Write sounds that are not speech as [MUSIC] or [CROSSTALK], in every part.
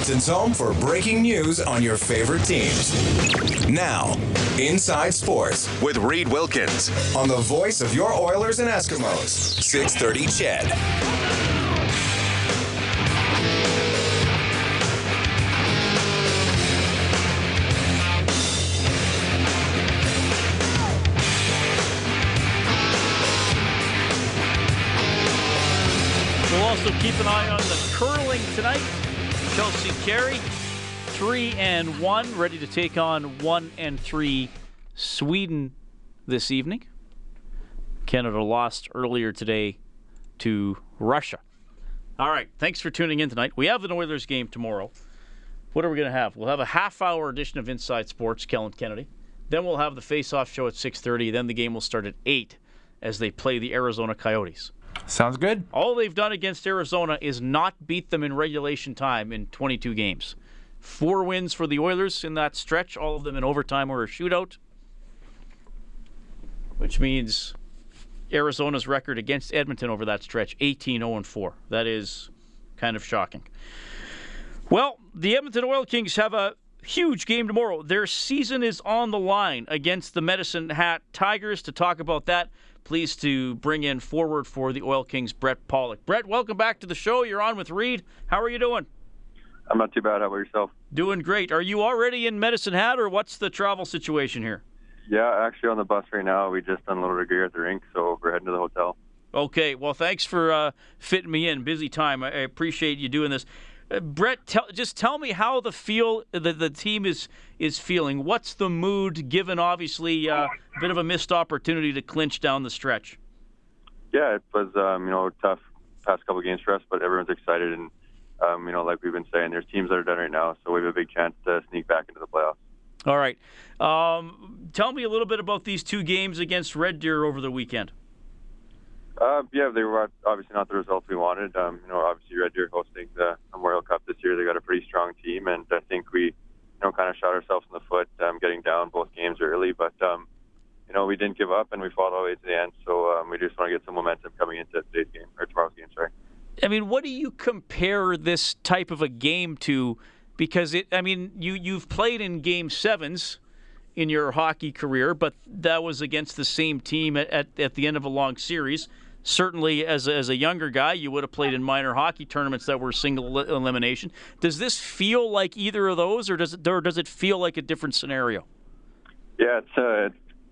Edmonton's home for breaking news on your favorite teams. Now, Inside Sports with Reed Wilkins on the voice of your Oilers and Eskimos, 630 CHED. We'll also keep an eye on the curling tonight. Chelsea Carey, three and one, ready to take on one and three Sweden this evening. Canada lost earlier today to Russia. All right, thanks for tuning in tonight. We have an Oilers game tomorrow. What are we going to have? We'll have a half-hour edition of Inside Sports, Kellen Kennedy. Then we'll have the face-off show at 6:30. Then the game will start at eight as they play the Arizona Coyotes. Sounds good. All they've done against Arizona is not beat them in regulation time in 22 games. Four wins for the Oilers in that stretch, all of them in overtime or a shootout, which means Arizona's record against Edmonton over that stretch 18 0 4. That is kind of shocking. Well, the Edmonton Oil Kings have a huge game tomorrow. Their season is on the line against the Medicine Hat Tigers. To talk about that, pleased to bring in forward for the Oil Kings, Brett Pollock. Brett, welcome back to the show. You're on with Reed. How are you doing? I'm not too bad. How about yourself? Doing great. Are you already in Medicine Hat, or what's the travel situation here? Yeah, actually on the bus right now. We just unloaded gear at the rink, so we're heading to the hotel. Okay. Well, thanks for uh, fitting me in. Busy time. I appreciate you doing this. Uh, Brett, tell, just tell me how the feel the, the team is is feeling. What's the mood? Given obviously uh, a bit of a missed opportunity to clinch down the stretch. Yeah, it was um, you know tough past couple games for us, but everyone's excited and um, you know like we've been saying, there's teams that are done right now, so we have a big chance to sneak back into the playoffs. All right. Um, tell me a little bit about these two games against Red Deer over the weekend. Uh, yeah, they were obviously not the results we wanted. Um, you know, obviously Red Deer hosting the Memorial Cup this year. They got a pretty strong team, and I think we, you know, kind of shot ourselves in the foot um, getting down both games early. But um, you know, we didn't give up, and we fought all the way to the end. So um, we just want to get some momentum coming into today's game or tomorrow's game. Sorry. I mean, what do you compare this type of a game to? Because it, I mean, you you've played in game sevens in your hockey career, but that was against the same team at, at, at the end of a long series. Certainly, as a, as a younger guy, you would have played in minor hockey tournaments that were single elimination. Does this feel like either of those, or does it, or does it feel like a different scenario? Yeah, it's a,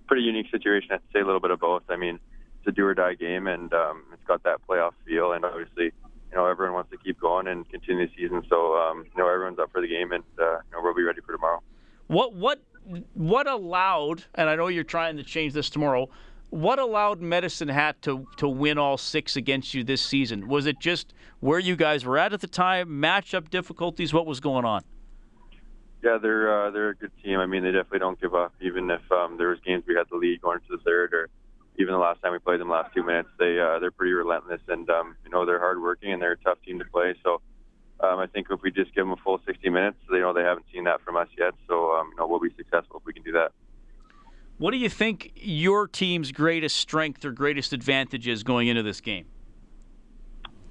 pretty unique situation. I'd say a little bit of both. I mean, it's a do or die game, and um, it's got that playoff feel, and obviously, you know, everyone wants to keep going and continue the season. So, um, you know, everyone's up for the game, and uh, you know, we'll be ready for tomorrow. What what what allowed? And I know you're trying to change this tomorrow. What allowed Medicine Hat to to win all six against you this season? Was it just where you guys were at at the time, matchup difficulties? What was going on? Yeah, they're uh, they're a good team. I mean, they definitely don't give up. Even if um, there was games we had the lead going to the third, or even the last time we played them last two minutes, they uh, they're pretty relentless, and um, you know they're hardworking and they're a tough team to play. So um, I think if we just give them a full 60 minutes, they know they haven't seen that from us yet. So um, you know we'll be successful if we can do that. What do you think your team's greatest strength or greatest advantage is going into this game?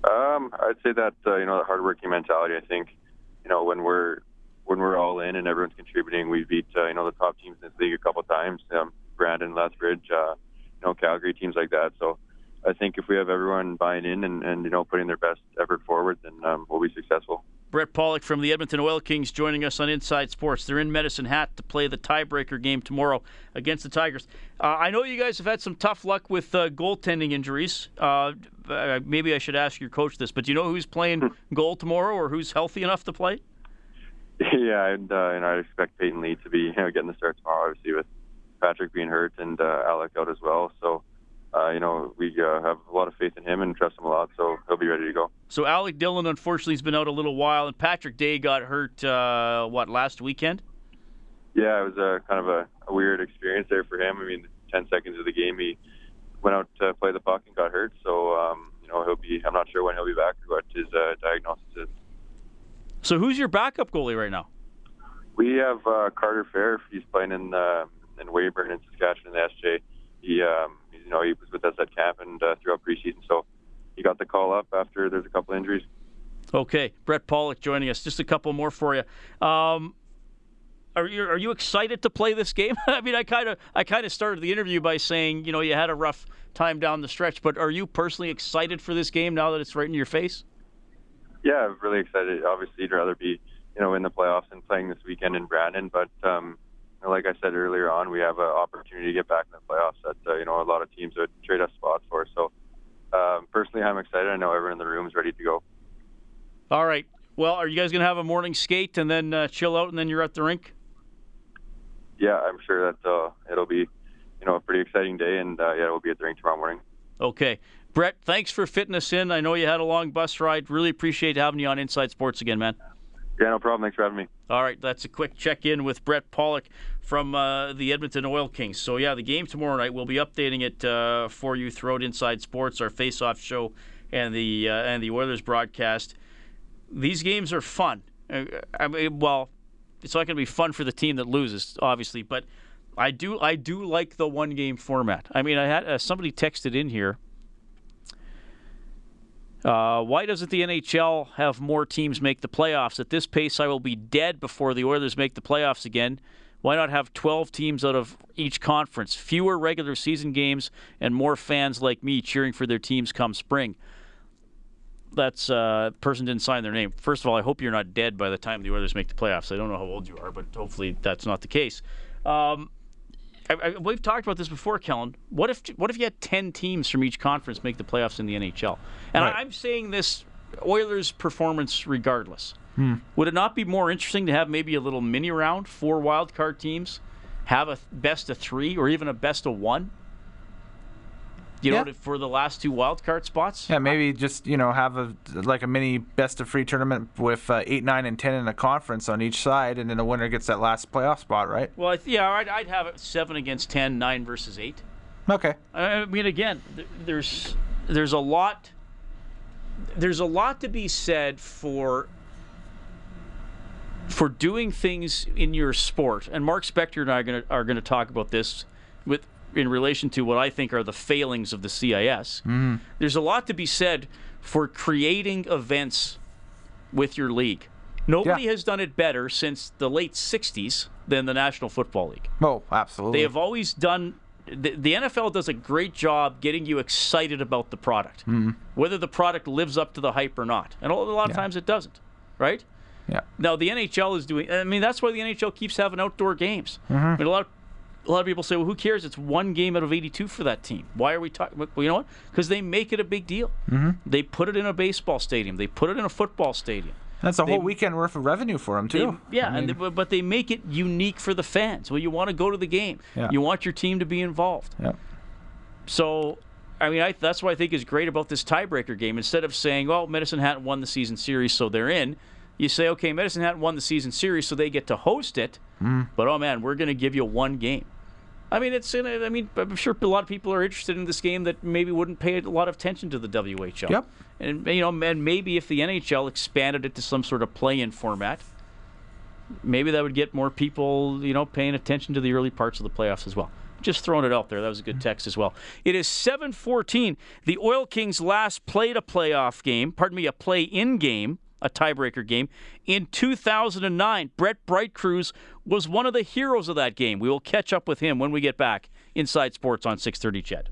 Um, I'd say that uh, you know the hardworking mentality. I think you know when we're when we're all in and everyone's contributing, we beat uh, you know the top teams in this league a couple times. Um, Brandon, Lethbridge, uh, you know Calgary teams like that. So I think if we have everyone buying in and, and you know putting their best effort forward, then um, we'll be successful. Brett Pollock from the Edmonton Oil Kings joining us on Inside Sports. They're in Medicine Hat to play the tiebreaker game tomorrow against the Tigers. Uh, I know you guys have had some tough luck with uh, goaltending injuries. Uh, maybe I should ask your coach this, but do you know who's playing goal tomorrow or who's healthy enough to play? [LAUGHS] Yeah, and uh, you I expect Payton Lee to be you know getting the start tomorrow, obviously with Patrick being hurt and uh, Alec out as well. So uh, you know, we uh, have a lot of faith in him and trust him a lot, so he'll be ready to go. So Alec Dillon, unfortunately, has been out a little while, and Patrick Dea got hurt, uh, what, last weekend? Yeah, it was a kind of a, a, weird experience there for him. I mean, 10 seconds of the game, he went out to play the puck and got hurt, so, um, you know, he'll be, I'm not sure when he'll be back or what his uh, diagnosis is. So who's your backup goalie right now? We have uh, Carter Fair. He's playing in, uh, in Weyburn in Saskatchewan in the SJ. He, um, you know, he was with us at camp and uh, throughout preseason. So he got the call up after there's a couple injuries. Okay, Brett Pollock joining us. Just a couple more for you. Um, are you are you excited to play this game? [LAUGHS] I mean, I kind of I kind of started the interview by saying you know you had a rough time down the stretch, but are you personally excited for this game now that it's right in your face? Yeah, I'm really excited. Obviously, you'd rather be you know in the playoffs and playing this weekend in Brandon, but um, like I said earlier on, we have an opportunity to get back in the playoffs that uh, you know a lot of teams would trade us spots for. So um, personally, I'm excited. I know everyone in the room is ready to go. All right. Well, are you guys going to have a morning skate and then uh, chill out and then you're at the rink? Yeah, I'm sure that uh, it'll be, you know, a pretty exciting day, and uh, yeah, we'll be at the rink tomorrow morning. Okay, Brett, thanks for fitting us in. I know you had a long bus ride. Really appreciate having you on Inside Sports again, man. Yeah, no problem. Thanks for having me. All right, that's a quick check in with Brett Pollock from uh, the Edmonton Oil Kings. So, yeah, the game tomorrow night, we'll be updating it uh, for you throughout Inside Sports, our face off show, and the, uh, and the Oilers broadcast. These games are fun. Uh, I mean, well, it's not going to be fun for the team that loses, obviously, but I do I do like the one game format. I mean, I had uh, somebody texted in here uh, why doesn't the NHL have more teams make the playoffs? At this pace, I will be dead before the Oilers make the playoffs again. Why not have 12 teams out of each conference, fewer regular season games, and more fans like me cheering for their teams come spring? That's uh, person didn't sign their name. First of all, I hope you're not dead by the time the Oilers make the playoffs. I don't know how old you are, but hopefully that's not the case. Um, I, I, we've talked about this before, Kellen. What if what if you had ten teams from each conference make the playoffs in the NHL? And right. I, am saying this Oilers' performance regardless. Hmm. Would it not be more interesting to have maybe a little mini round, four wild card teams, have a best of three or even a best of one? You yeah. know, for the last two wildcard spots. Yeah, maybe just you know have a like a mini best of three tournament with uh, eight, nine, and ten in a conference on each side, and then the winner gets that last playoff spot, right? Well, I th- yeah, I'd, I'd have it seven against ten, nine versus eight. Okay. I mean, again, there's there's a lot there's a lot to be said for for doing things in your sport, and Mark Spector and I are going to are going to talk about this with in relation to what I think are the failings of the CIS. Mm-hmm. There's a lot to be said for creating events with your league. Nobody yeah. has done it better since the late 60s than the National Football League. Oh, absolutely. They have always done the, the NFL does a great job getting you excited about the product, mm-hmm. whether the product lives up to the hype or not. And a lot of yeah. times it doesn't, right? Yeah. Now the NHL is doing. I mean, that's why the NHL keeps having outdoor games. Mm-hmm. I mean, a lot of a lot of people say, well, who cares? It's one game out of 82 for that team. Why are we talking? Well, you know what? Because they make it a big deal. Mm-hmm. They put it in a baseball stadium. They put it in a football stadium. That's a they, whole weekend worth of revenue for them too. They, yeah, I mean, they, but they make it unique for the fans. Well, you want to go to the game. Yeah. You want your team to be involved. Yeah. So, I mean, I, that's what I think is great about this tiebreaker game. Instead of saying, "Well, Medicine Hat won the season series, so they're in," you say, "Okay, Medicine Hat won the season series, so they get to host it." Mm. But oh man, we're going to give you one game. I mean, it's. Uh, I mean, I'm sure a lot of people are interested in this game that maybe wouldn't pay a lot of attention to the WHL. Yep. And you know, and maybe if the NHL expanded it to some sort of play-in format, maybe that would get more people, you know, paying attention to the early parts of the playoffs as well. Just throwing it out there. That was a good text as well. It is 7:14. The Oil Kings last played a playoff game. Pardon me, a play-in game a tiebreaker game. In 2009, Brett Breitkreuz was one of the heroes of that game. We will catch up with him when we get back inside sports on 630 CHED.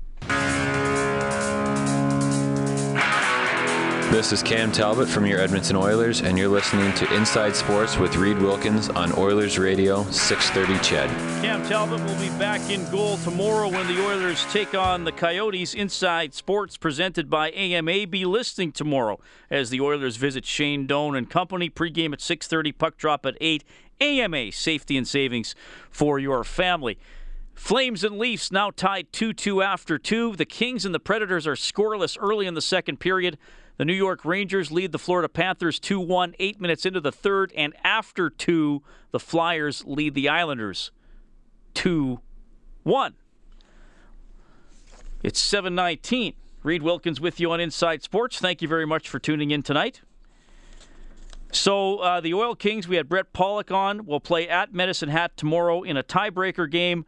This is Cam Talbot from your Edmonton Oilers, and you're listening to Inside Sports with Reed Wilkins on Oilers Radio 630 CHED. Cam Talbot will be back in goal tomorrow when the Oilers take on the Coyotes. Inside Sports presented by AMA be listening tomorrow as the Oilers visit Shane Doan and company. Pregame at 6:30, puck drop at 8. AMA safety and savings for your family. Flames and Leafs now tied 2 2 after 2. The Kings and the Predators are scoreless early in the second period. The New York Rangers lead the Florida Panthers 2 1, eight minutes into the third, and after two, the Flyers lead the Islanders 2 1. It's 719. Reed Wilkins with you on Inside Sports. Thank you very much for tuning in tonight. So, uh, the Oil Kings, we had Brett Pollock on. We'll play at Medicine Hat tomorrow in a tiebreaker game.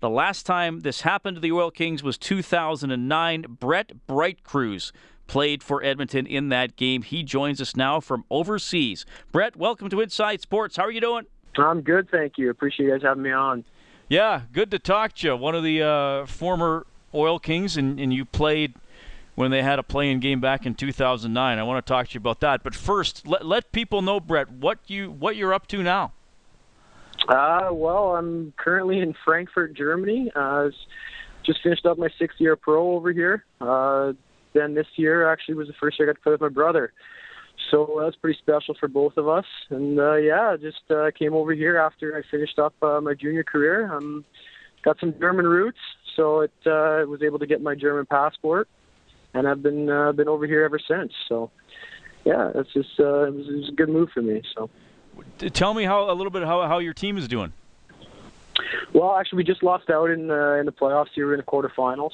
The last time this happened to the Oil Kings was 2009. Brett Breitkreuz played for Edmonton in that game. He joins us now from overseas. Brett, welcome to Inside Sports. How are you doing? I'm good, thank you. Appreciate you guys having me on. Yeah, good to talk to you. One of the uh, former Oil Kings, and, and you played when they had a playing game back in 2009. I want to talk to you about that. But first, let, let people know, Brett, what you what you're up to now. Uh, well, I'm currently in Frankfurt, Germany. Uh, just finished up my sixth year pro over here. Uh, then this year actually was the first year I got to play with my brother. So that was pretty special for both of us. And uh, yeah, just uh, came over here after I finished up uh, my junior career. Um, got some German roots, so it uh, was able to get my German passport, and I've been uh, been over here ever since. So yeah, it's just uh, it, was, it was a good move for me. So tell me how a little bit how how your team is doing. Well, actually, we just lost out in the in the playoffs. Here, we're in the quarterfinals.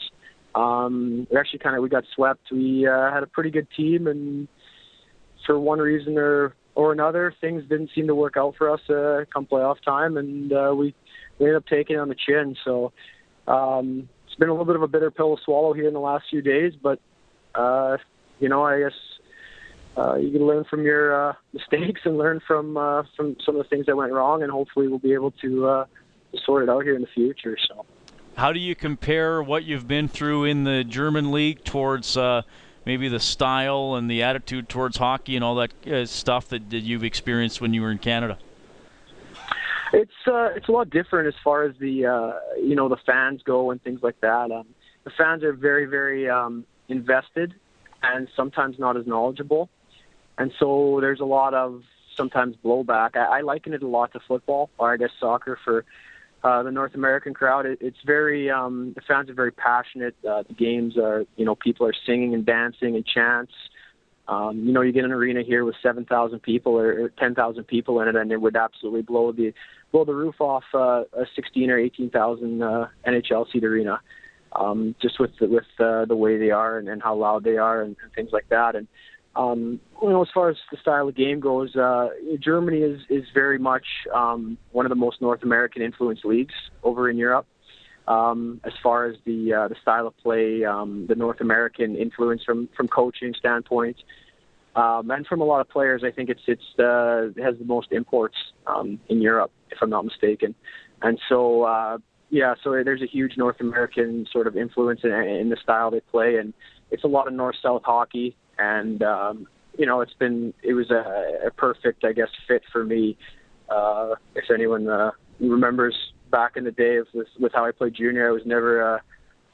Um, we actually kind of we got swept. We uh, had a pretty good team, and for one reason or or another, things didn't seem to work out for us uh, come playoff time, and uh, we we ended up taking on the chin. So um, it's been a little bit of a bitter pill to swallow here in the last few days, but uh, you know, I guess uh, you can learn from your uh, mistakes and learn from uh, from some of the things that went wrong, and hopefully we'll be able to, uh, sort it out here in the future. So, how do you compare what you've been through in the German league towards uh, maybe the style and the attitude towards hockey and all that uh, stuff that, that you've experienced when you were in Canada? It's uh, it's a lot different as far as the uh, you know the fans go and things like that. Um, the fans are very very um, invested and sometimes not as knowledgeable and so there's a lot of sometimes blowback. I, I liken it a lot to football, or I guess soccer for uh, the North American crowd. It, it's very um, the fans are very passionate. Uh, the games are you know people are singing and dancing and chants. Um, you know, you get an arena here with 7,000 people or, or 10,000 people in it, and it would absolutely blow the blow the roof off uh, a 16 or 18,000 uh, NHL seat arena, um, just with the, with uh, the way they are and, and how loud they are and, and things like that. And um, you know, as far as the style of game goes, uh, Germany is is very much um, one of the most North American influenced leagues over in Europe. Um, as far as the uh, the style of play, um, the North American influence from from coaching standpoint, um, and from a lot of players, I think it's it's uh, has the most imports um, in Europe, if I'm not mistaken. And so, uh, yeah, so there's a huge North American sort of influence in, in the style they play, and it's a lot of north-south hockey and um, you know it's been it was a, a perfect I guess fit for me. Uh, if anyone uh, remembers back in the day with with how I played junior, I was never a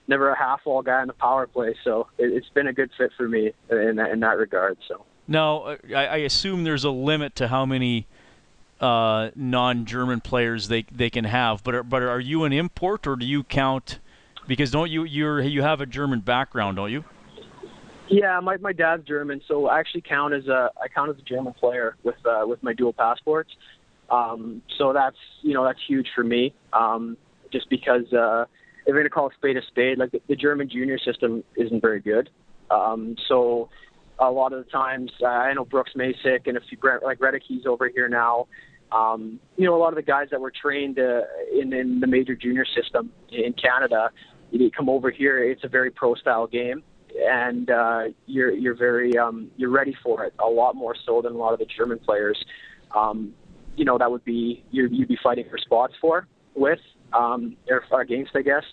never a half wall guy in the power play, so it, it's been a good fit for me in that, in that regard. So now I, I assume there's a limit to how many. Uh, non-German players they they can have, but are, but are you an import or do you count? Because don't you you you have a German background, don't you? Yeah, my my dad's German, so I actually count as a I count as a German player with uh, with my dual passports. Um, so that's you know that's huge for me. Um, just because uh, if you're gonna call a spade a spade, like the, the German junior system isn't very good. Um, so a lot of the times, uh, I know Brooks Macek and a few like Reddick's over here now. Um, you know, a lot of the guys that were trained uh, in in the major junior system in Canada, they come over here. It's a very pro style game and uh, you're you're very um, you're ready for it a lot more so than a lot of the German players. Um, you know that would be you you'd be fighting for spots for with um, or against, I guess.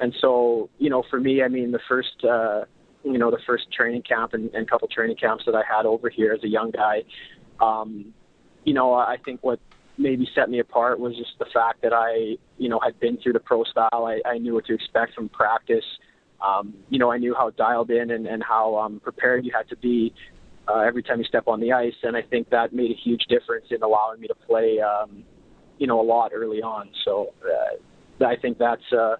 And so you know, for me, I mean, the first uh, you know the first training camp and, and couple training camps that I had over here as a young guy, um, you know, I think what maybe set me apart was just the fact that I you know had been through the pro style. I, I knew what to expect from practice um, you know, I knew how dialed in and, and how um, prepared you had to be uh, every time you step on the ice, and I think that made a huge difference in allowing me to play, um, you know, a lot early on. So uh, I think that's, uh,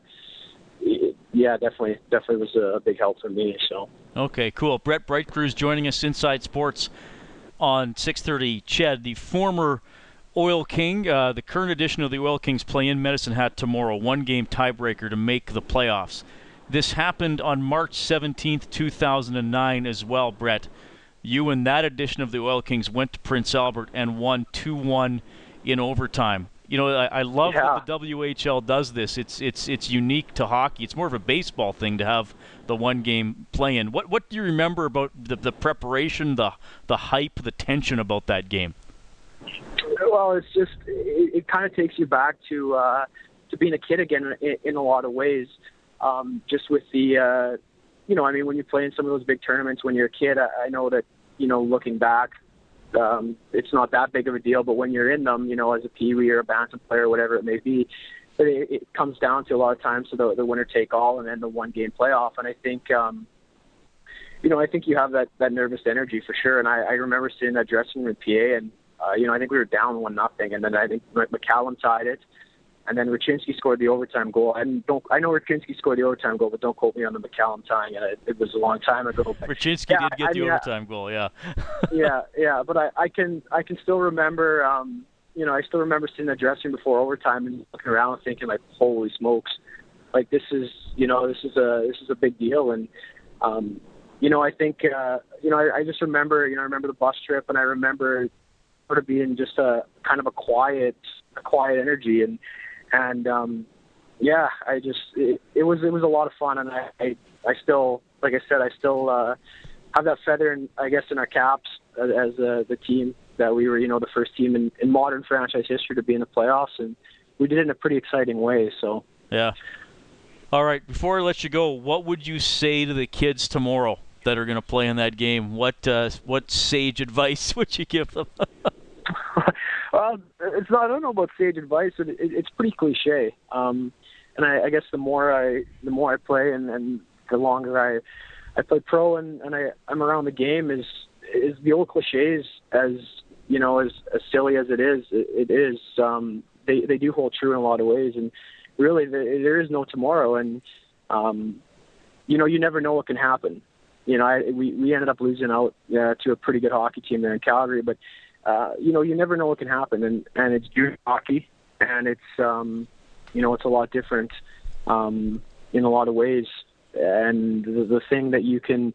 yeah, definitely, definitely was a big help for me. So. Okay, cool. Brett Breitkreuz joining us inside sports on 6:30. Ched, the former. Oil King, uh, the current edition of the Oil Kings play in Medicine Hat tomorrow. One game tiebreaker to make the playoffs. This happened on March 17th, 2009, as well, Brett. You and that edition of the Oil Kings went to Prince Albert and won 2 1 in overtime. You know, I, I love Yeah. that the WHL does this. It's it's it's unique to hockey. It's more of a baseball thing to have the one game play in. What what do you remember about the, the preparation, the the hype, the tension about that game? Well, it's just it, it kind of takes you back to uh, to being a kid again in, in a lot of ways. Um, just with the, uh, you know, I mean, when you play in some of those big tournaments when you're a kid, I, I know that you know, looking back, um, it's not that big of a deal. But when you're in them, you know, as a peewee or a bantam player, or whatever it may be, it, it comes down to a lot of times to the, the winner take all and then the one game playoff. And I think. Um, you know, I think you have that that nervous energy for sure. And I, I remember seeing that dressing room in PA, and uh, you know, I think we were down one nothing, and then I think McCallum tied it, and then Rachinsky scored the overtime goal. And don't I know Rachinsky scored the overtime goal, but don't quote me on the McCallum tying it. It, it was a long time ago. [LAUGHS] Rachinsky yeah, did get I the mean, I- overtime goal, yeah. [LAUGHS] yeah, yeah, but I, I can I can still remember um you know, I still remember sitting in the dressing room before overtime and looking around and thinking like, Holy smokes, like this is you know, this is a this is a big deal and um you know, I think uh you know, I, I just remember, you know, I remember the bus trip and I remember sort of being just a kind of a quiet a quiet energy and and um yeah, I just it, it was it was a lot of fun and I, I I still like I said, I still uh have that feather in I guess in our caps as, uh, the team that we were, you know, the first team in, in modern franchise history to be in the playoffs and we did it in a pretty exciting way, so Yeah. All right, before I let you go, what would you say to the kids tomorrow that are going to play in that game? What uh, what sage advice [LAUGHS] would you give them? [LAUGHS] well, it's not. I don't know about sage advice. It, it, it's pretty cliche. Um, and I, I guess the more I the more I play and, and the longer I I play pro and, and I I'm around the game is is the old cliches as you know as as silly as it is it, it is um, they they do hold true in a lot of ways and really there, there is no tomorrow and um, you know you never know what can happen. You know, I, we we ended up losing out uh, to a pretty good hockey team there in Calgary, but uh, you know, you never know what can happen, and and it's junior hockey, and it's um, you know, it's a lot different um, in a lot of ways, and the, the thing that you can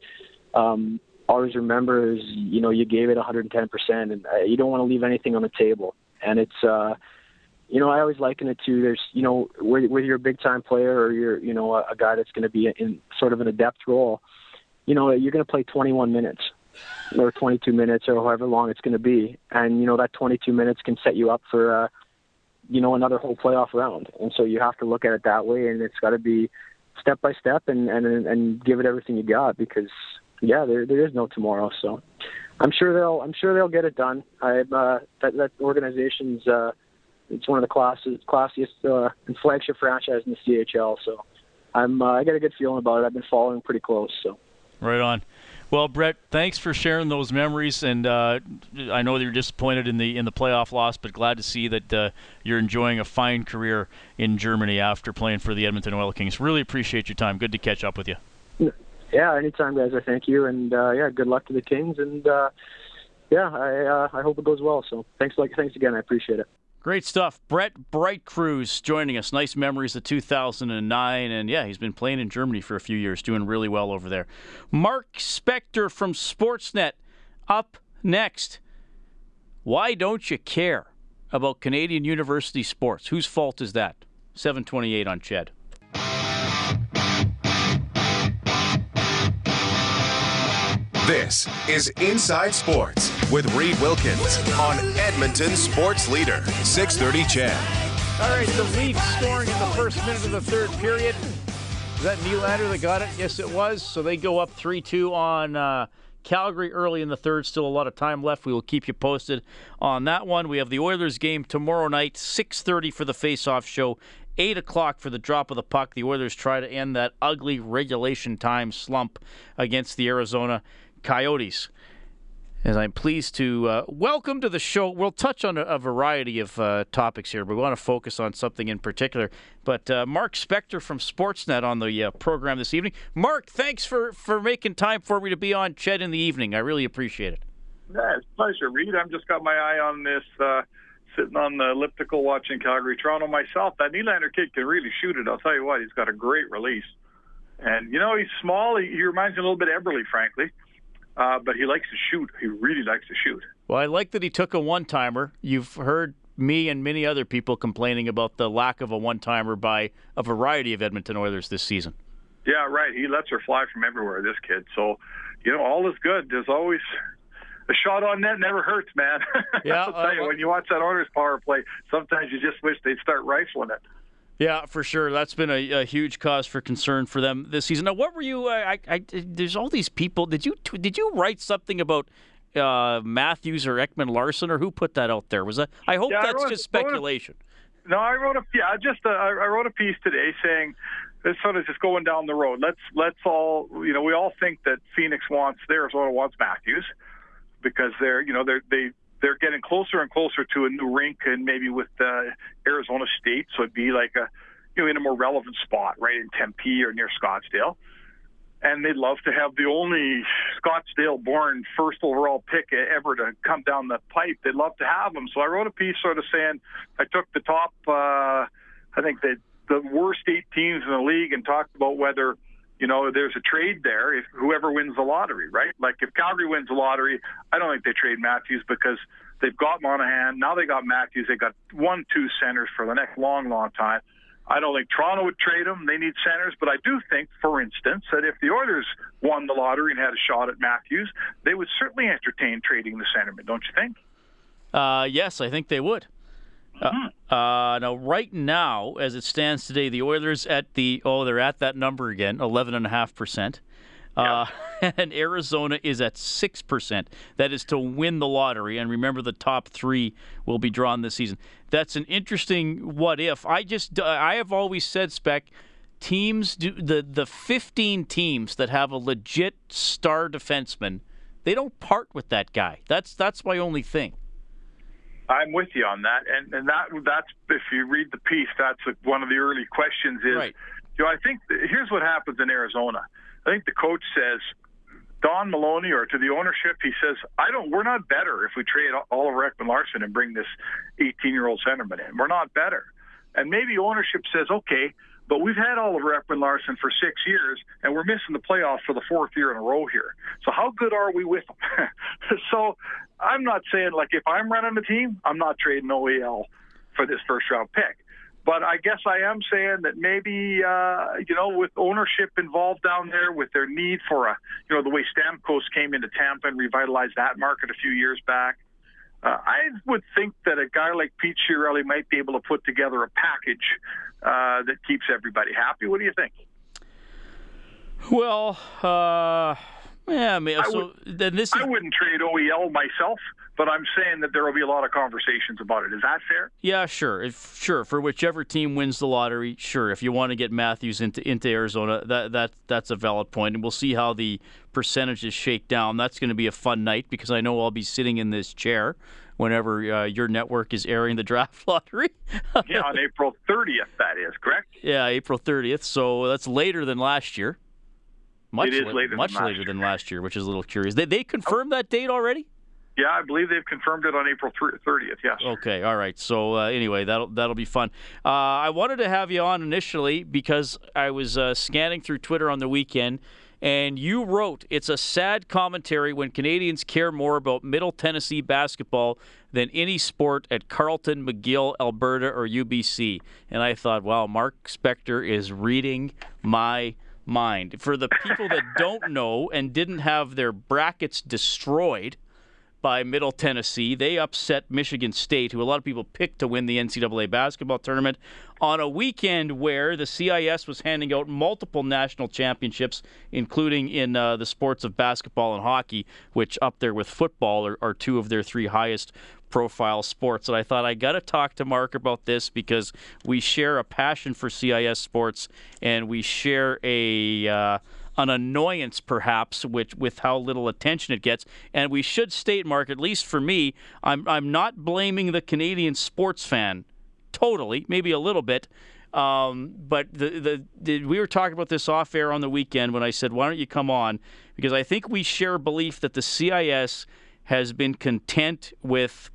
um, always remember is, you know, you gave it 110 percent, and uh, you don't want to leave anything on the table, and it's. Uh, you know, I always liken it to there's, you know, whether, whether you're a big time player or you're, you know, a, a guy that's going to be in sort of an adept role, you know, you're going to play 21 minutes or 22 minutes or however long it's going to be. And, you know, that 22 minutes can set you up for, uh, you know, another whole playoff round. And so you have to look at it that way. And it's got to be step by step and, and, and give it everything you got because, yeah, there, there is no tomorrow. So I'm sure they'll, I'm sure they'll get it done. I, uh, that, that organization's, uh, it's one of the classes, classiest uh, and flagship franchise in the CHL. So I'm, uh, I got a good feeling about it. I've been following pretty close. So. Right on. Well, Brett, thanks for sharing those memories, and uh, I know that you're disappointed in the in the playoff loss, but glad to see that uh, you're enjoying a fine career in Germany after playing for the Edmonton Oil Kings. Really appreciate your time. Good to catch up with you. Yeah, anytime, guys. I thank you, and uh, yeah, good luck to the Kings, and uh, yeah, I uh, I hope it goes well. So thanks, like thanks again. I appreciate it. Great stuff. Brett Breitkreuz joining us. Nice memories of 2009. And yeah, he's been playing in Germany for a few years, doing really well over there. Mark Spector from Sportsnet up next. Why don't you care about Canadian university sports? Whose fault is that? 728 on Ched. This is Inside Sports with Reed Wilkins on Edmonton Sports Leader, 630 CHED. All right, the Leafs scoring in the first minute of the third period. Is that Nylander that got it? Yes, it was. So they go up 3 2 on uh, Calgary early in the third. Still a lot of time left. We will keep you posted on that one. We have the Oilers game tomorrow night, 6.30 for the face-off show. 8 o'clock for the drop of the puck. The Oilers try to end that ugly regulation time slump against the Arizona Coyotes. As I'm pleased to uh, welcome to the show. We'll touch on a, a variety of uh, topics here, but we want to focus on something in particular. But uh, Mark Spector from Sportsnet on the uh, program this evening. Mark, thanks for, for making time for me to be on CHED in the evening. I really appreciate it. Yeah, it's a pleasure, Reed. I've just got my eye on this, uh, sitting on the elliptical watching Calgary Toronto myself. That Nylander kid can really shoot it. I'll tell you what, he's got a great release. And, you know, he's small. He, he reminds me a little bit of Eberle, frankly. Uh, but he likes to shoot. He really likes to shoot. Well, I like that he took a one timer. You've heard me and many other people complaining about the lack of a one timer by a variety of Edmonton Oilers this season. Yeah, right. He lets her fly from everywhere, this kid. So, you know, all is good. There's always a shot on net never hurts, man. [LAUGHS] Yeah, I'll tell you, uh, when you watch that Oilers power play, sometimes you just wish they'd start rifling it. Yeah, for sure. That's been a, a, huge cause for concern for them this season. Now, what were you? I, I, there's all these people. Did you did you write something about uh, Matthews or Ekman-Larsson or who put that out there? Was that? I hope Yeah, I that's wrote- just speculation. No, I wrote a yeah, just a, I I wrote a piece today saying this sort of just going down the road. Let's let's all you know we all think that Phoenix wants Arizona wants Matthews because they're you know they're they they're getting closer and closer to a new rink and maybe with uh, Arizona State, so it'd be like a you know in a more relevant spot right in Tempe or near Scottsdale. And they'd love to have the only Scottsdale-born first overall pick ever to come down the pipe. They'd love to have him. So I wrote a piece sort of saying I took the top, uh, I think the the worst eight teams in the league, and talked about whether you know there's a trade there if whoever wins the lottery, right? Like if Calgary wins the lottery, I don't think they trade Matthews because they've got Monahan. Now they got Matthews. They got one, two centers for the next long, long time. I don't think Toronto would trade him. They need centers, but I do think, for instance, that if the Oilers won the lottery and had a shot at Matthews, they would certainly entertain trading the centerman, don't you think? Uh, yes, I think they would. Uh, uh, now, right now, as it stands today, the Oilers at the oh, they're at that number again, eleven and a half percent. Uh, [LAUGHS] and Arizona is at 6%. That is to win the lottery. And remember, the top three will be drawn this season. That's an interesting what if. I just, I have always said, Spec, teams, do the, the 15 teams that have a legit star defenseman, they don't part with that guy. That's, that's my only thing. I'm with you on that, and and that that's if you read the piece, that's one of the early questions. Is Right. you know I think here's what happens in Arizona. I think the coach says Don Maloney or to the ownership, he says, I don't. We're not better if we trade Oliver Ekman-Larsson and bring this 18 year old centerman in. We're not better, and maybe ownership says, okay. But we've had Oliver Ekman-Larsson for six years, and we're missing the playoffs for the fourth year in a row here. So how good are we with him? [LAUGHS] so I'm not saying like if I'm running the team, I'm not trading OEL for this first round pick. But I guess I am saying that maybe uh, you know with ownership involved down there, with their need for a you know the way Stamkos came into Tampa and revitalized that market a few years back. Uh, I would think that a guy like Pete Chiarelli might be able to put together a package uh, that keeps everybody happy. What do you think? Well, uh, yeah, I mean, I so then this is I wouldn't trade OEL myself, but I'm saying that there will be a lot of conversations about it. Is that fair? Yeah, sure. If, sure, for whichever team wins the lottery, sure. If you want to get Matthews into into Arizona, that that that's a valid point, and we'll see how the percentages shake down. That's going to be a fun night because I know I'll be sitting in this chair whenever uh, your network is airing the [LAUGHS] draft lottery. Yeah, on April 30th, that is correct. yeah, April 30th. So that's later than last year. Much It is la- later than much last later year. than last year, which is a little curious. They they confirmed that date already. Yeah, I believe they've confirmed it on April 30th. Yes. Okay, all right. So uh, anyway, that'll that'll be fun. Uh, I wanted to have you on initially because I was uh, scanning through Twitter on the weekend, and you wrote, "It's a sad commentary when Canadians care more about Middle Tennessee basketball than any sport at Carleton, McGill, Alberta, or UBC." And I thought, wow, Mark Spector is reading my mind. For the people that don't know and didn't have their brackets destroyed by Middle Tennessee. They upset Michigan State, who a lot of people picked to win the NCAA basketball tournament, on a weekend where the CIS was handing out multiple national championships, including in uh, the sports of basketball and hockey, which up there with football are, are two of their three highest profile sports. And I thought I got to talk to Mark about this because we share a passion for CIS sports and we share a. Uh, an annoyance perhaps with with how little attention it gets and we should state mark at least for me I'm I'm not blaming the Canadian sports fan totally maybe a little bit um, but the, the the we were talking about this off air on the weekend when I said why don't you come on because I think we share a belief that the CIS has been content with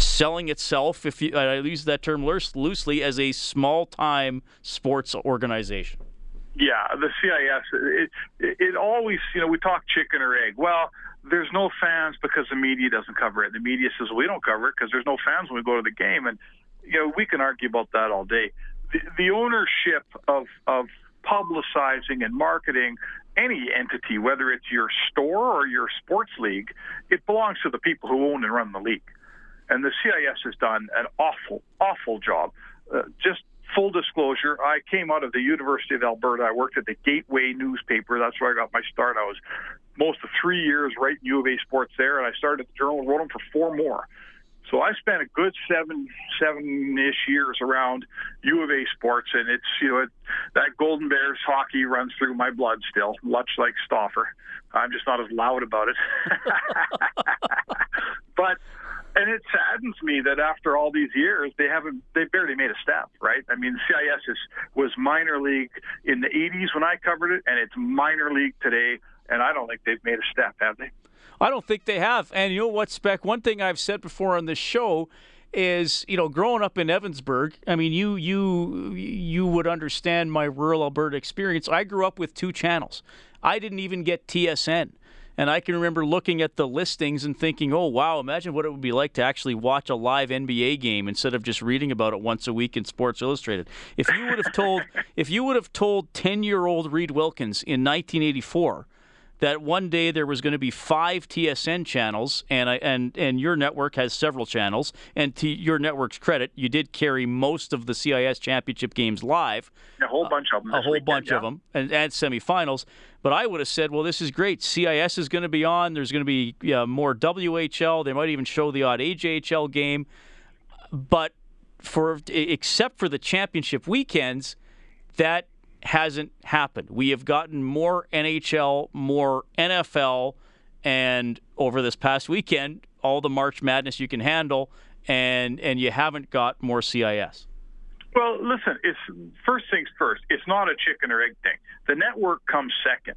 selling itself if you I use that term loose- loosely as a small time sports organization Yeah, the CIS. It, it, it always, you know, we talk chicken or egg. Well, there's no fans because the media doesn't cover it. The media says we don't cover it because there's no fans when we go to the game, and you know we can argue about that all day. The, the ownership of of publicizing and marketing any entity, whether it's your store or your sports league, it belongs to the people who own and run the league. And the CIS has done an awful, awful job. Uh, just full disclosure, I came out of the University of Alberta. I worked at the Gateway newspaper. That's where I got my start. I was most of three years writing U of A sports there, and I started at the Journal and wrote them for four more. So I spent a good seven, seven-ish years around U of A sports, and it's you know it, that Golden Bears hockey runs through my blood still, much like Stauffer. I'm just not as loud about it. [LAUGHS] but and it saddens me that after all these years, they haven't, they barely made a step, right? I mean, CIS is, was minor league in the 80s when I covered it, and it's minor league today, and I don't think they've made a step, have they? I don't think they have. And you know what, Spec? One thing I've said before on this show is, you know, growing up in Evansburg, I mean, you you you would understand my rural Alberta experience. I grew up with two channels. I didn't even get TSN. And I can remember looking at the listings and thinking, oh, wow, imagine what it would be like to actually watch a live NBA game instead of just reading about it once a week in Sports Illustrated. If you would have told, if you would have told 10 year old Reed Wilkins in 1984 that one day there was going to be five TSN channels, and I, and and your network has several channels. And to your network's credit, you did carry most of the CIS championship games live. A whole bunch of them. A whole weekend, bunch yeah. of them, and, and semifinals. But I would have said, well, this is great. CIS is going to be on. There's going to be yeah, more WHL. They might even show the odd AJHL game. But for except for the championship weekends, that hasn't happened. We have gotten more NHL, more NFL, and over this past weekend, all the March Madness you can handle, and and you haven't got more CIS. Well, listen, it's first things first. It's not a chicken or egg thing. The network comes second.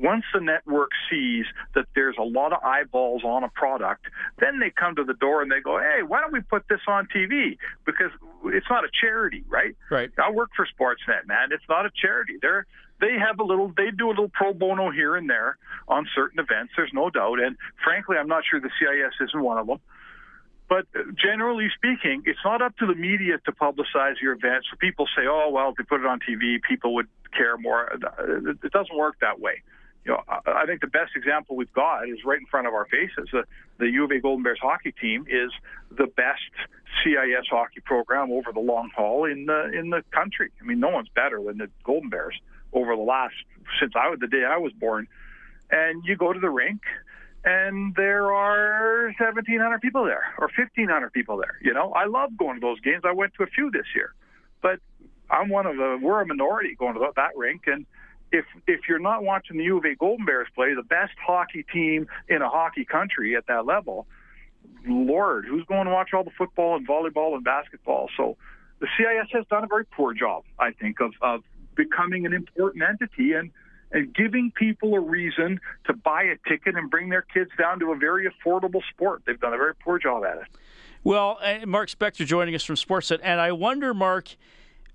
Once the network sees that there's a lot of eyeballs on a product, then they come to the door and they go, "Hey, why don't we put this on TV?" Because it's not a charity, right? Right. I work for Sportsnet, man. It's not a charity. They're they have a little they do a little pro bono here and there on certain events. There's no doubt, and frankly, I'm not sure the CIS isn't one of them. But uh, generally speaking, it's not up to the media to publicize your events. So people say, "Oh, well, if they put it on TV, people would care more." It doesn't work that way you know, I think the best example we've got is right in front of our faces. The, the U of A Golden Bears hockey team is the best CIS hockey program over the long haul in the in the country. I mean, no one's better than the Golden Bears over the last since I was the day I was born. And you go to the rink, and there are 1,700 people there or 1,500 people there. You know, I love going to those games. I went to a few this year, but I'm one of the we're a minority going to that rink and if if you're not watching the U of A Golden Bears play, the best hockey team in a hockey country at that level, Lord, who's going to watch all the football and volleyball and basketball? So the CIS has done a very poor job, I think, of, of becoming an important entity and and giving people a reason to buy a ticket and bring their kids down to a very affordable sport. They've done a very poor job at it. Well, uh, Mark Spector joining us from Sportsnet, and I wonder, Mark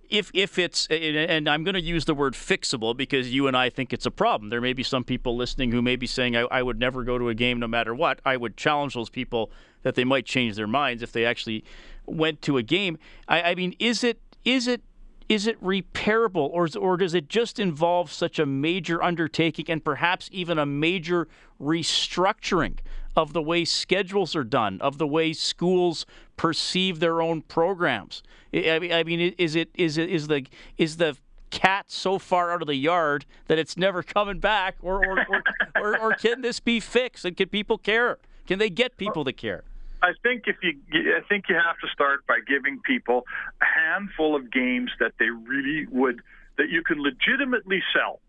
if if it's and I'm going to use the word fixable because you and I think it's a problem. There may be some people listening who may be saying I, I, would never go to a game no matter what. I would challenge those people that they might change their minds if they actually went to a game. I, I mean, is it is it is it repairable or or does it just involve such a major undertaking and perhaps even a major restructuring of the way schedules are done, of the way schools perceive their own programs? I mean, is it is it is the is the cat so far out of the yard that it's never [LAUGHS] coming back, or or, or, or, or can this be fixed? And can people care? Can they get people to care? I think if you, I think you have to start by giving people a handful of games that they really would, that you can legitimately sell.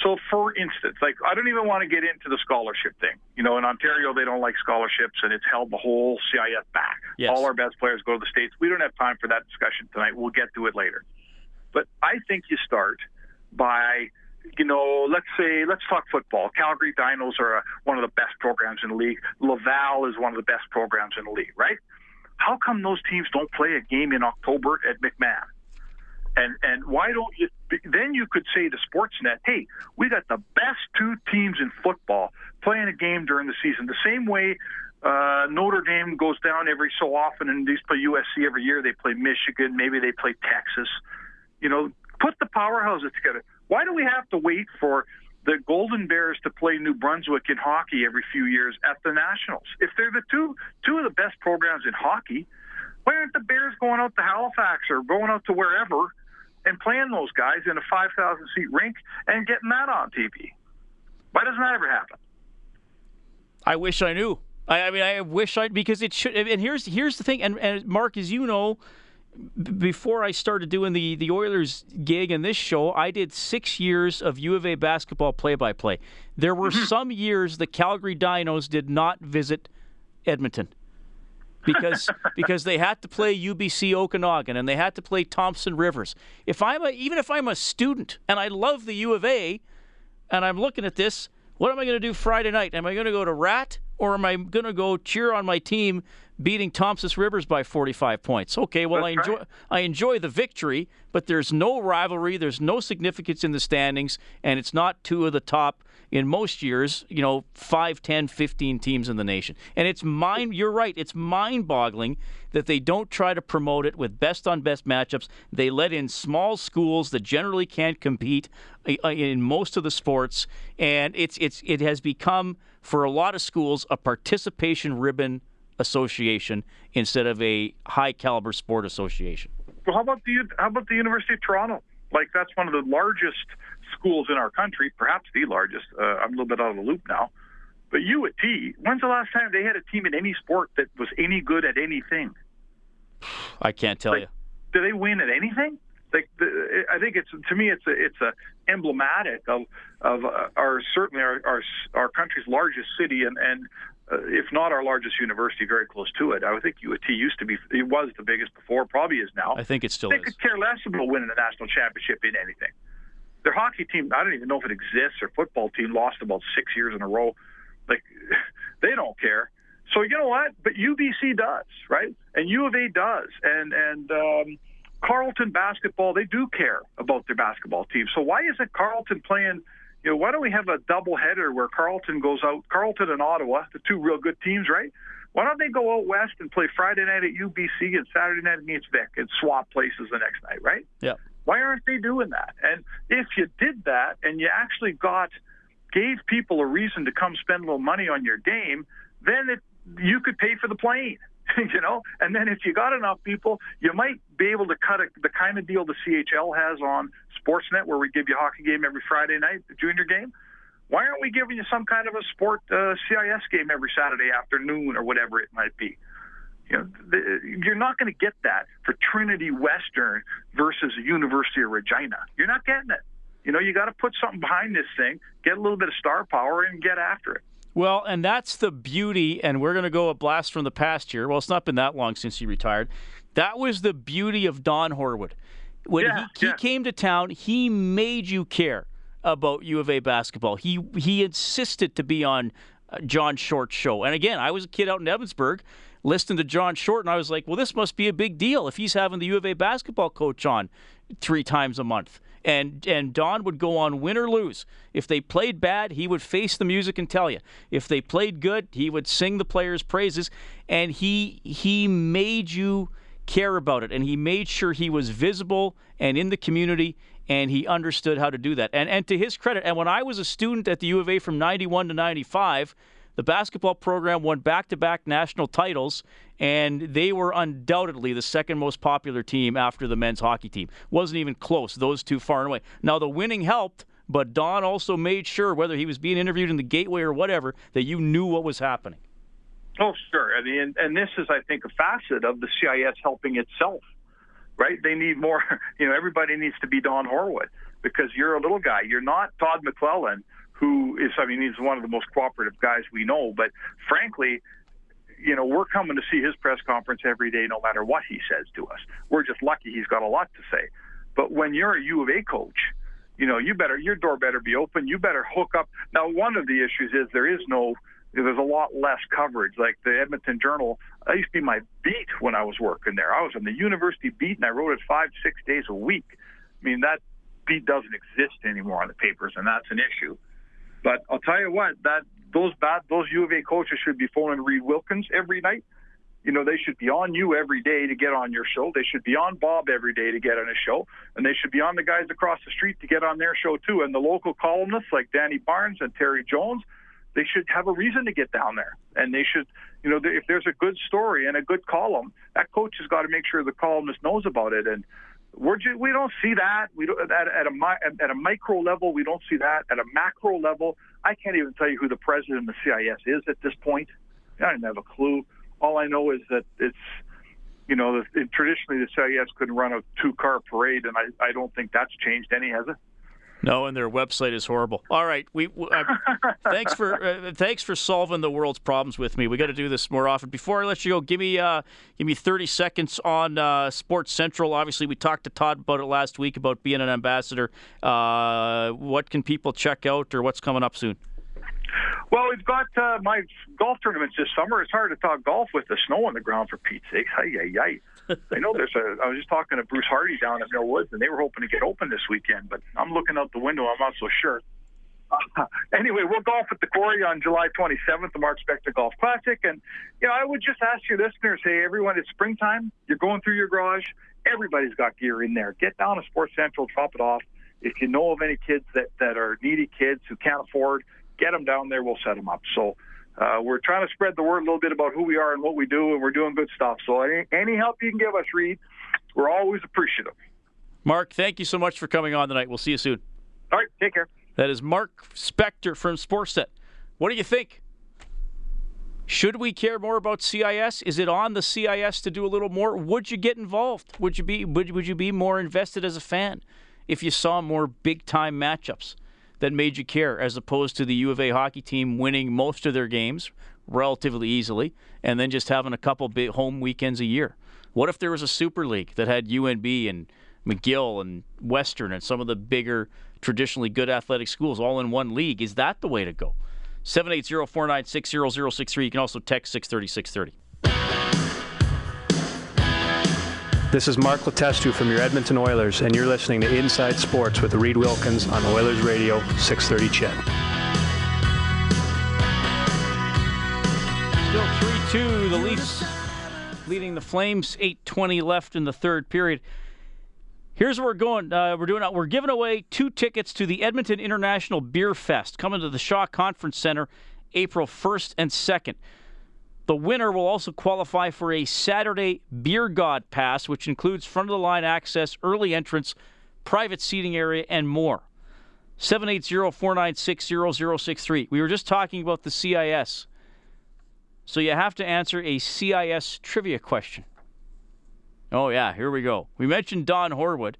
So, for instance, like I don't even want to get into the scholarship thing. You know, in Ontario they don't like scholarships, and it's held the whole CIS back. Yes. All our best players go to the states. We don't have time for that discussion tonight. We'll get to it later. But I think you start by, you know, let's say let's talk football. Calgary Dinos are a, one of the best programs in the league. Laval is one of the best programs in the league, right? How come those teams don't play a game in October at McMahon? And and why don't you? Then you could say to Sportsnet, "Hey, we got the best two teams in football playing a game during the season." The same way uh, Notre Dame goes down every so often, and these play USC every year. They play Michigan, maybe they play Texas. You know, put the powerhouses together. Why do we have to wait for the Golden Bears to play New Brunswick in hockey every few years at the Nationals? If they're the two two of the best programs in hockey, why aren't the Bears going out to Halifax or going out to wherever and playing those guys in a 5,000 seat rink and getting that on TV? Why doesn't that ever happen? I wish I knew. I, I mean, I wish I because it should. And here's here's the thing. And, and Mark, as you know, b- before I started doing the the Oilers gig and this show, I did six years of U of A basketball play by play. There were mm-hmm. some years the Calgary Dinos did not visit Edmonton because [LAUGHS] because they had to play UBC Okanagan and they had to play Thompson Rivers. If I'm a, even if I'm a student and I love the U of A, and I'm looking at this, what am I going to do Friday night? Am I going to go to RATT or am I going to go cheer on my team beating Thompson Rivers by 45 points? Okay, well That's I enjoy right. I enjoy the victory, but there's no rivalry, there's no significance in the standings, and it's not two of the top in most years, you know, 5, 10, 15 teams in the nation. And it's mind you're right, it's mind-boggling that they don't try to promote it with best on best matchups. They let in small schools that generally can't compete uh, in most of the sports, and it's it's it has become for a lot of schools a participation ribbon association instead of a high caliber sport association. Well, how about the how about the University of Toronto? Like that's one of the largest schools in our country, perhaps the largest. Uh, I'm a little bit out of the loop now. But U at T, when's the last time they had a team in any sport that was any good at anything? I can't tell Like, you. Do they win at anything? Like the, I think it's to me it's a, it's a emblematic of of uh, our certainly our, our our country's largest city and and uh, if not our largest university, very close to it. I would think U of T used to be it was the biggest before, probably is now. I think it still they is. They could care less about winning a national championship in anything. Their hockey team, I don't even know if it exists. Their football team lost about six years in a row. Like [LAUGHS] they don't care. So you know what? But UBC does, right? And U of A does, and and um, Carleton basketball they do care about their basketball team. So why isn't Carleton playing? You know, why don't we have a double header where Carleton goes out, Carleton and Ottawa, the two real good teams, right? Why don't they go out west and play Friday night at UBC and Saturday night against Vic and swap places the next night, right? Yeah. Why aren't they doing that? And if you did that and you actually got gave people a reason to come spend a little money on your game, then it, you could pay for the plane, [LAUGHS] you know. And then if you got enough people, you might be able to cut a, the kind of deal the CHL has on Sportsnet, where we give you a hockey game every Friday night, the junior game. Why aren't we giving you some kind of a sport uh, CIS game every Saturday afternoon or whatever it might be? You know, the, you're not going to get that for Trinity Western versus University of Regina. You're not getting it. You know, you got to put something behind this thing, get a little bit of star power, and get after it. Well, and that's the beauty, and we're going to go a blast from the past here. Well, it's not been that long since he retired. That was the beauty of Don Horwood. When Yeah, he, he came to town, he made you care about U of A basketball. He he insisted to be on uh, John Short's show. And again, I was a kid out in Evansburg listening to John Short, and I was like, well, this must be a big deal if he's having the U of A basketball coach on three times a month. And and Don would go on win or lose. If they played bad, he would face the music and tell you. If they played good, he would sing the players' praises. And he he made you care about it, and he made sure he was visible and in the community, and he understood how to do that. And and to his credit, and when I was a student at the U of A from '91 to '95. The basketball program won back to back national titles, and they were undoubtedly the second most popular team after the men's hockey team. Wasn't even close, those two far and away. Now, the winning helped, but Don also made sure, whether he was being interviewed in the gateway or whatever, that you knew what was happening. Oh, sure. I mean, and, this is, I think, a facet of the CIS helping itself, right? They need more, [LAUGHS] you know, everybody needs to be Don Horwood because you're a little guy. You're not Todd McLellan, who is, I mean, he's one of the most cooperative guys we know, but frankly, you know, we're coming to see his press conference every day, no matter what he says to us. We're just lucky he's got a lot to say. But when you're a U of A coach, you know, you better your door better be open. You better hook up. Now, one of the issues is there is no, there's a lot less coverage. Like the Edmonton Journal, I used to be my beat when I was working there. I was on the university beat, and I wrote it five, six days a week. I mean, that beat doesn't exist anymore on the papers, and that's an issue. But I'll tell you what, that those bad those U of A coaches should be phoning Reid Wilkins every night. You know, they should be on you every day to get on your show. They should be on Bob every day to get on his show, and they should be on the guys across the street to get on their show too. And the local columnists like Danny Barnes and Terry Jones, they should have a reason to get down there, and they should, you know, if there's a good story and a good column, that coach has got to make sure the columnist knows about it. And we're just, we don't see that. We don't, at, at a at a micro level, we don't see that. At a macro level, I can't even tell you who the president of the CIS is at this point. I don't have a clue. All I know is that it's, you know, the, traditionally the CIS couldn't run a two-car parade, and I, I don't think that's changed any, has it? No, and their website is horrible. All right, we uh, [LAUGHS] thanks for uh, thanks for solving the world's problems with me. We got to do this more often. Before I let you go, give me uh, give me 30 seconds on uh, Sports Central. Obviously, we talked to Todd about it last week about being an ambassador. Uh, what can people check out, or what's coming up soon? Well, we've got uh, my golf tournaments this summer. It's hard to talk golf with the snow on the ground, for Pete's sake. Hi, yi. I know there's a. I was just talking to Bruce Hardy down at Mill Woods, and they were hoping to get open this weekend, but I'm looking out the window. I'm not so sure. Uh, [LAUGHS] anyway, we'll golf at the Quarry on July 27th, the Mark Spector Golf Classic, and you know I would just ask your listeners, hey, everyone, it's springtime. You're going through your garage. Everybody's got gear in there. Get down to Sports Central, drop it off. If you know of any kids that that are needy kids who can't afford get them down there, we'll set them up. So uh, we're trying to spread the word a little bit about who we are and what we do, and we're doing good stuff. So any, any help you can give us, Reid, we're always appreciative. Mark, thank you so much for coming on tonight. We'll see you soon. All right, take care. That is Mark Spector from Sportsnet. What do you think? Should we care more about CIS? Is it on the CIS to do a little more? Would you get involved? Would you be would, would you be more invested as a fan if you saw more big time matchups? That made you care, as opposed to the U of A hockey team winning most of their games relatively easily and then just having a couple big home weekends a year? What if there was a Super League that had UNB and McGill and Western and some of the bigger, traditionally good athletic schools all in one league? Is that the way to go? 780 496 0063. You can also text 630 630. This is Mark Letestu from your Edmonton Oilers, and you're listening to Inside Sports with Reid Wilkins on Oilers Radio 630 CHED. Still 3 2, the Leafs leading the Flames, 8.20 left in the third period. Here's where we're going. Uh, we're doing. We're giving away two tickets to the Edmonton International Beer Fest, coming to the Shaw Conference Center, April 1st and 2nd. The winner will also qualify for a Saturday Beer God Pass, which includes front of the line access, early entrance, private seating area, and more. 780 496 0063. We were just talking about the CIS. So you have to answer a CIS trivia question. Oh, yeah, here we go. We mentioned Don Horwood,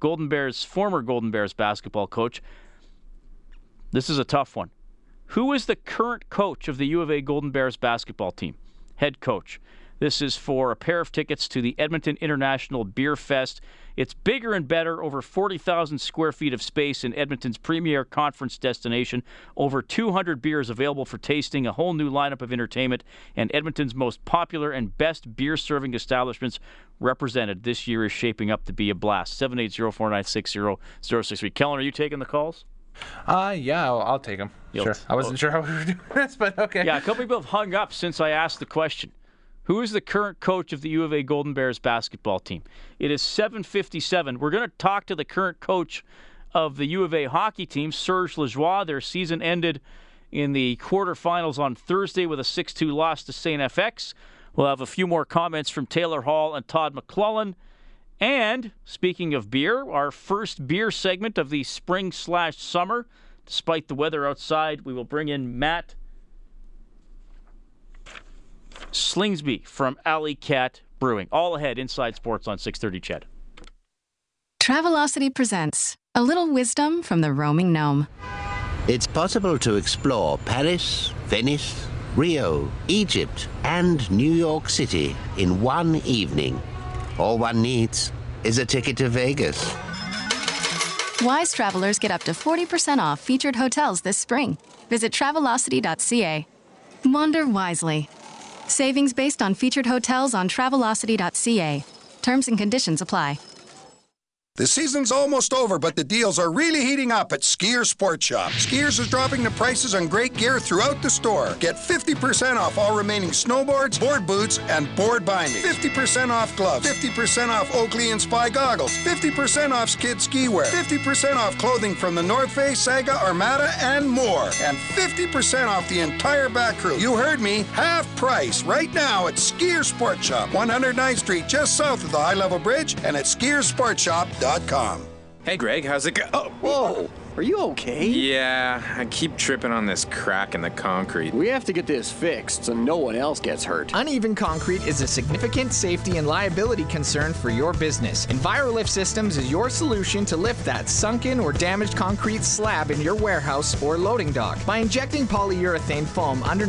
Golden Bears, former Golden Bears basketball coach. This is a tough one. Who is the current coach of the U of A Golden Bears basketball team? Head coach. This is for a pair of tickets to the Edmonton International Beer Fest. It's bigger and better, over 40,000 square feet of space in Edmonton's premier conference destination, over 200 beers available for tasting, a whole new lineup of entertainment, and Edmonton's most popular and best beer serving establishments represented. This year is shaping up to be a blast. 780 496 0063. Kellen, are you taking the calls? Uh, yeah, I'll, I'll take them. You'll sure. I wasn't oh. sure how we were [LAUGHS] doing this, but okay. Yeah, a couple people have hung up since I asked the question. Who is the current coach of the U of A Golden Bears basketball team? It is 7:57. We're going to talk to the current coach of the U of A hockey team, Serge Lajoie. Their season ended in the quarterfinals on Thursday with a 6-2 loss to St. FX. We'll have a few more comments from Taylor Hall and Todd McLellan. And speaking of beer, our first beer segment of the spring slash summer. Despite the weather outside, we will bring in Matt Slingsby from Alley Kat Brewing. All ahead inside sports on 630 CHED. Travelocity presents a little wisdom from the roaming gnome. It's possible to explore Paris, Venice, Rio, Egypt, and New York City in one evening. All one needs is a ticket to Vegas. Wise travelers get up to 40% off featured hotels this spring. Visit Travelocity.ca. Wander wisely. Savings based on featured hotels on Travelocity.ca. Terms and conditions apply. The season's almost over, but the deals are really heating up at Skier Sport Shop. Skiers is dropping the prices on great gear throughout the store. Get 50% off all remaining snowboards, board boots, and board bindings. 50% off gloves, 50% off Oakley and Spy goggles, 50% off skid ski wear, 50% off clothing from the North Face, Saga, Armada, and more. And 50% off the entire back crew. You heard me, half price right now at Skier Sport Shop, 109th Street, just south of the High Level Bridge, and at Hey, Greg, how's it go? Oh, whoa. Are you okay? Yeah, I keep tripping on this crack in the concrete. We have to get this fixed so no one else gets hurt. Uneven concrete is a significant safety and liability concern for your business. EnviroLift Systems is your solution to lift that sunken or damaged concrete slab in your warehouse or loading dock. By injecting polyurethane foam underneath